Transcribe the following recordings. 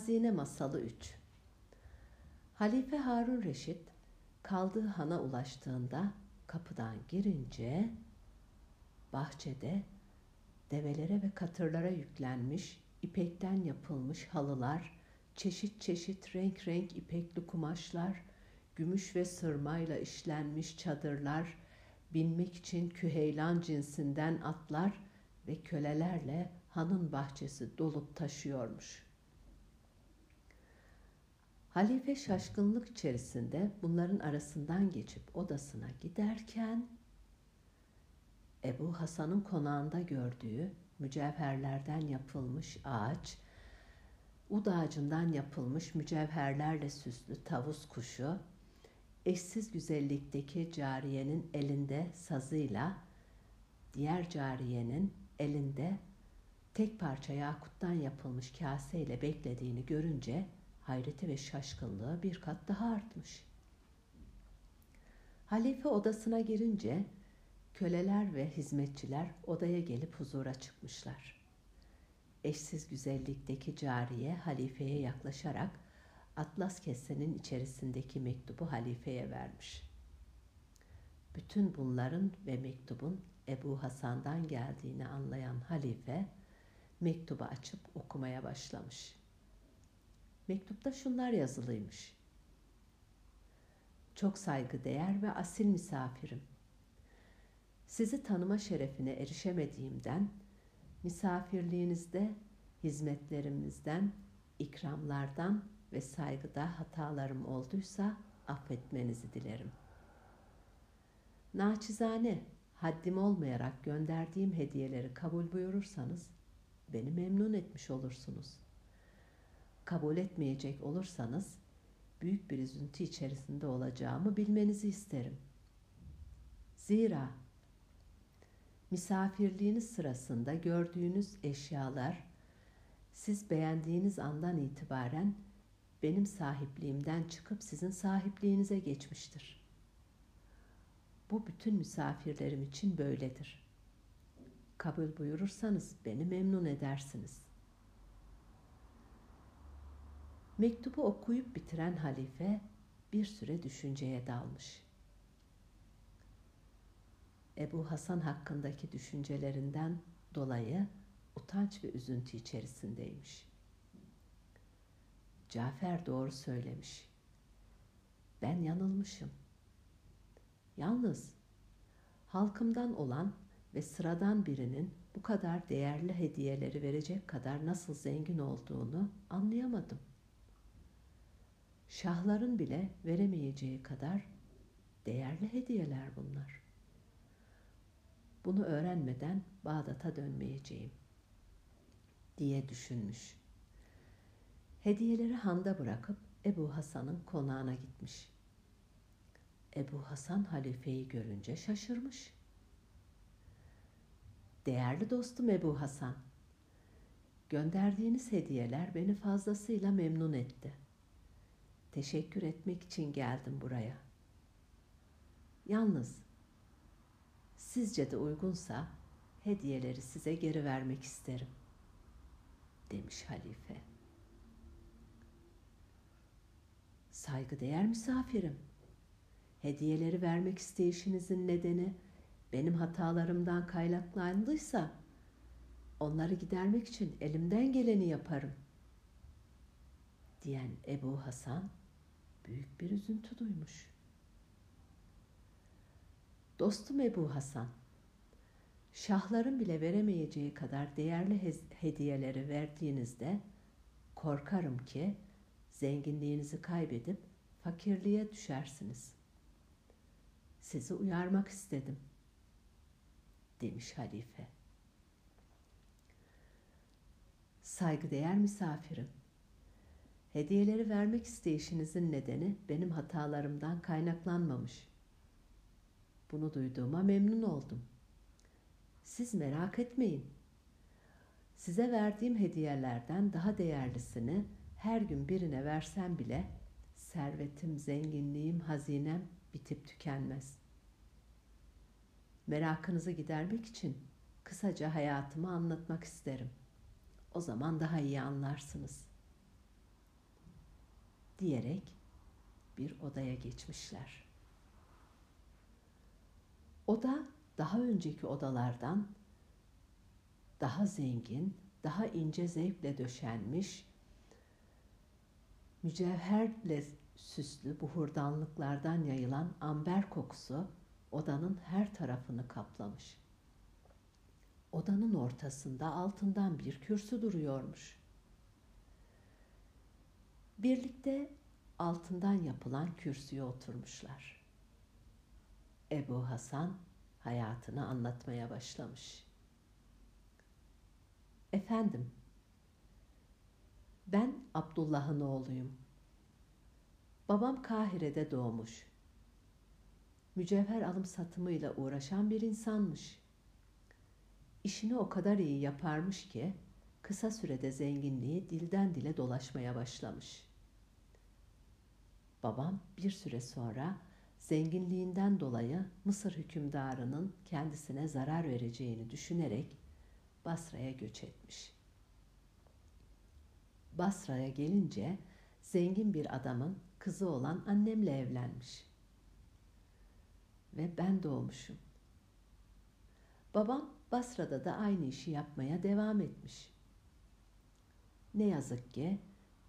Hazine Masalı 3 Halife Harun Reşit kaldığı hana ulaştığında kapıdan girince bahçede develere ve katırlara yüklenmiş ipekten yapılmış halılar, çeşit çeşit renk renk ipekli kumaşlar, gümüş ve sırmayla işlenmiş çadırlar, binmek için küheylan cinsinden atlar ve kölelerle hanın bahçesi dolup taşıyormuş. Halife şaşkınlık içerisinde bunların arasından geçip odasına giderken Ebu Hasan'ın konağında gördüğü mücevherlerden yapılmış ağaç, ud ağacından yapılmış mücevherlerle süslü tavus kuşu, eşsiz güzellikteki cariyenin elinde sazıyla, diğer cariyenin elinde tek parça yakuttan yapılmış kaseyle beklediğini görünce hayreti ve şaşkınlığı bir kat daha artmış. Halife odasına girince köleler ve hizmetçiler odaya gelip huzura çıkmışlar. Eşsiz güzellikteki cariye halifeye yaklaşarak atlas kesenin içerisindeki mektubu halifeye vermiş. Bütün bunların ve mektubun Ebu Hasan'dan geldiğini anlayan halife mektubu açıp okumaya başlamış. Mektupta şunlar yazılıymış. Çok saygıdeğer ve asil misafirim. Sizi tanıma şerefine erişemediğimden, misafirliğinizde, hizmetlerimizden, ikramlardan ve saygıda hatalarım olduysa affetmenizi dilerim. Naçizane, haddim olmayarak gönderdiğim hediyeleri kabul buyurursanız beni memnun etmiş olursunuz. Kabul etmeyecek olursanız büyük bir üzüntü içerisinde olacağımı bilmenizi isterim. Zira misafirliğiniz sırasında gördüğünüz eşyalar siz beğendiğiniz andan itibaren benim sahipliğimden çıkıp sizin sahipliğinize geçmiştir. Bu bütün misafirlerim için böyledir. Kabul buyurursanız beni memnun edersiniz. Mektubu okuyup bitiren halife bir süre düşünceye dalmış. Ebu Hasan hakkındaki düşüncelerinden dolayı utanç ve üzüntü içerisindeymiş. Cafer doğru söylemiş. Ben yanılmışım. Yalnız halkımdan olan ve sıradan birinin bu kadar değerli hediyeleri verecek kadar nasıl zengin olduğunu anlayamadım. Şahların bile veremeyeceği kadar değerli hediyeler bunlar. Bunu öğrenmeden Bağdat'a dönmeyeceğim diye düşünmüş. Hediyeleri handa bırakıp Ebu Hasan'ın konağına gitmiş. Ebu Hasan halifeyi görünce şaşırmış. Değerli dostum Ebu Hasan, gönderdiğiniz hediyeler beni fazlasıyla memnun etti. Teşekkür etmek için geldim buraya. Yalnız sizce de uygunsa hediyeleri size geri vermek isterim demiş halife. Saygıdeğer misafirim. Hediyeleri vermek isteyişinizin nedeni benim hatalarımdan kaynaklandıysa onları gidermek için elimden geleni yaparım. Diyen Ebu Hasan büyük bir üzüntü duymuş. Dostum Ebu Hasan, şahların bile veremeyeceği kadar değerli hediyeleri verdiğinizde korkarım ki zenginliğinizi kaybedip fakirliğe düşersiniz. Sizi uyarmak istedim, demiş halife. Saygıdeğer misafirim, hediyeleri vermek isteyişinizin nedeni benim hatalarımdan kaynaklanmamış. Bunu duyduğuma memnun oldum. Siz merak etmeyin. Size verdiğim hediyelerden daha değerlisini her gün birine versem bile servetim, zenginliğim, hazinem bitip tükenmez. Merakınızı gidermek için kısaca hayatımı anlatmak isterim. O zaman daha iyi anlarsınız. Diyerek bir odaya geçmişler. Oda daha önceki odalardan daha zengin, daha ince zevkle döşenmiş, mücevherle süslü buhurdanlıklardan yayılan amber kokusu odanın her tarafını kaplamış. Odanın ortasında altından bir kürsü duruyormuş. Birlikte altından yapılan kürsüye oturmuşlar. Ebu Hasan hayatını anlatmaya başlamış. Efendim, ben Abdullah'ın oğluyum. Babam Kahire'de doğmuş. Mücevher alım satımıyla uğraşan bir insanmış. İşini o kadar iyi yaparmış ki kısa sürede zenginliği dilden dile dolaşmaya başlamış. Babam bir süre sonra zenginliğinden dolayı Mısır hükümdarının kendisine zarar vereceğini düşünerek Basra'ya göç etmiş. Basra'ya gelince zengin bir adamın kızı olan annemle evlenmiş. Ve ben doğmuşum. Babam Basra'da da aynı işi yapmaya devam etmiş. Ne yazık ki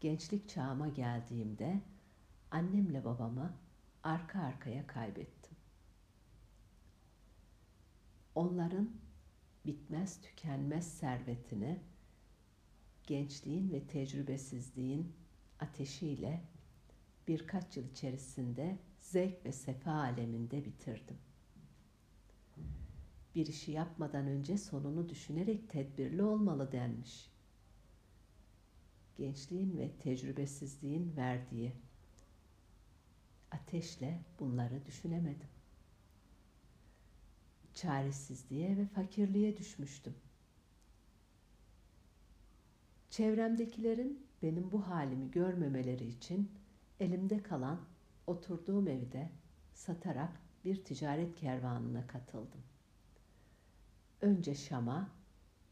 gençlik çağıma geldiğimde annemle babamı arka arkaya kaybettim. Onların bitmez tükenmez servetini gençliğin ve tecrübesizliğin ateşiyle birkaç yıl içerisinde zevk ve sefa aleminde bitirdim. Bir işi yapmadan önce sonunu düşünerek tedbirli olmalı denmiş. Gençliğin ve tecrübesizliğin verdiği ateşle bunları düşünemedim. Çaresizliğe ve fakirliğe düşmüştüm. Çevremdekilerin benim bu halimi görmemeleri için elimde kalan oturduğum evde satarak bir ticaret kervanına katıldım. Önce Şam'a,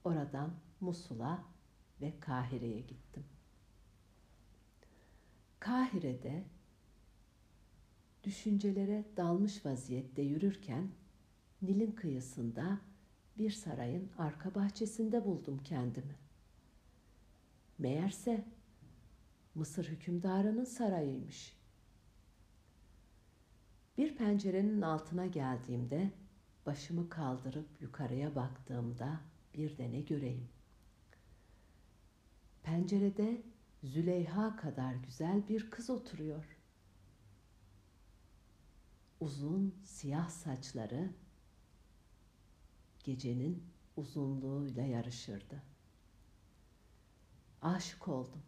oradan Musul'a ve Kahire'ye gittim. Kahire'de düşüncelere dalmış vaziyette yürürken Nil'in kıyısında bir sarayın arka bahçesinde buldum kendimi. Meğerse Mısır hükümdarının sarayıymış. Bir pencerenin altına geldiğimde başımı kaldırıp yukarıya baktığımda bir de ne göreyim. Pencerede Züleyha kadar güzel bir kız oturuyor. Uzun siyah saçları gecenin uzunluğuyla yarışırdı. Aşık oldum.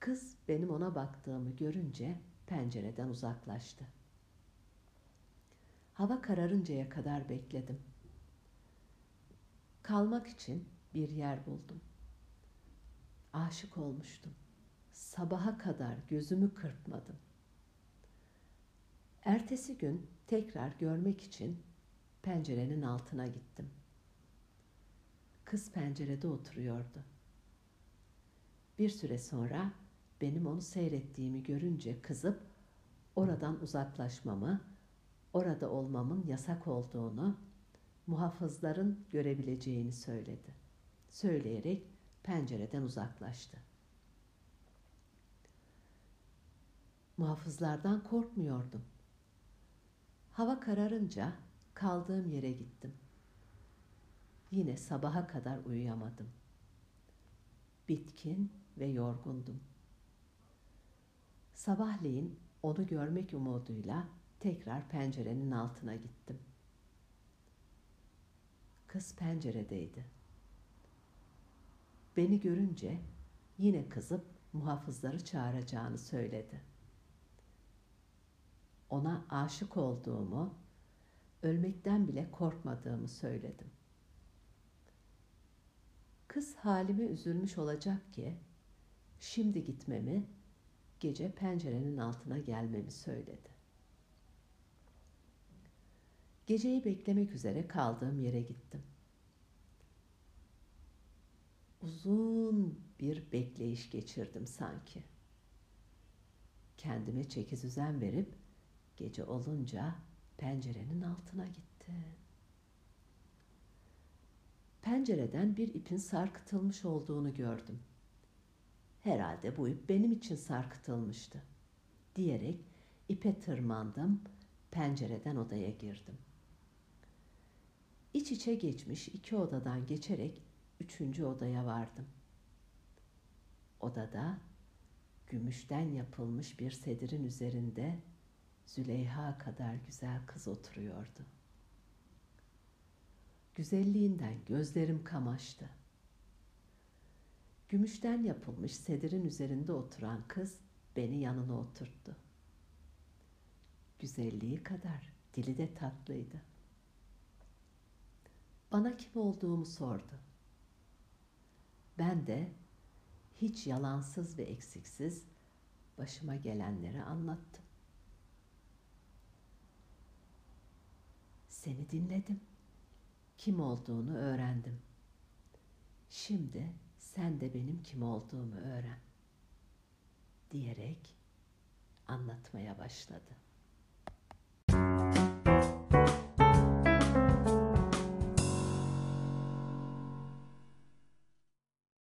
Kız benim ona baktığımı görünce pencereden uzaklaştı. Hava kararıncaya kadar bekledim. Kalmak için bir yer buldum. Aşık olmuştum. Sabaha kadar gözümü kırpmadım. Ertesi gün tekrar görmek için pencerenin altına gittim. Kız pencerede oturuyordu. Bir süre sonra benim onu seyrettiğimi görünce kızıp oradan uzaklaşmamı, orada olmamın yasak olduğunu, muhafızların görebileceğini söyledi. Söyleyerek pencereden uzaklaştı. Muhafızlardan korkmuyordum. Hava kararınca kaldığım yere gittim. Yine sabaha kadar uyuyamadım. Bitkin ve yorgundum. Sabahleyin onu görmek umuduyla tekrar pencerenin altına gittim. Kız penceredeydi. Beni görünce yine kızıp muhafızları çağıracağını söyledi. Ona aşık olduğumu, ölmekten bile korkmadığımı söyledim. Kız halime üzülmüş olacak ki şimdi gitmemi gece pencerenin altına gelmemi söyledi. Geceyi beklemek üzere kaldığım yere gittim. Uzun bir bekleyiş geçirdim sanki. kendime çeki düzen verip gece olunca pencerenin altına gitti. Pencereden bir ipin sarkıtılmış olduğunu gördüm. Herhalde bu ip benim için sarkıtılmıştı. Diyerek ipe tırmandım, pencereden odaya girdim. İç içe geçmiş iki odadan geçerek üçüncü odaya vardım. Odada gümüşten yapılmış bir sedirin üzerinde Züleyha kadar güzel kız oturuyordu. Güzelliğinden gözlerim kamaştı. Gümüşten yapılmış sedirin üzerinde oturan kız beni yanına oturttu. Güzelliği kadar dili de tatlıydı. Bana kim olduğumu sordu. Ben de hiç yalansız ve eksiksiz başıma gelenleri anlattım. Seni dinledim. Kim olduğunu öğrendim. Şimdi sen de benim kim olduğumu öğren. Diyerek anlatmaya başladı.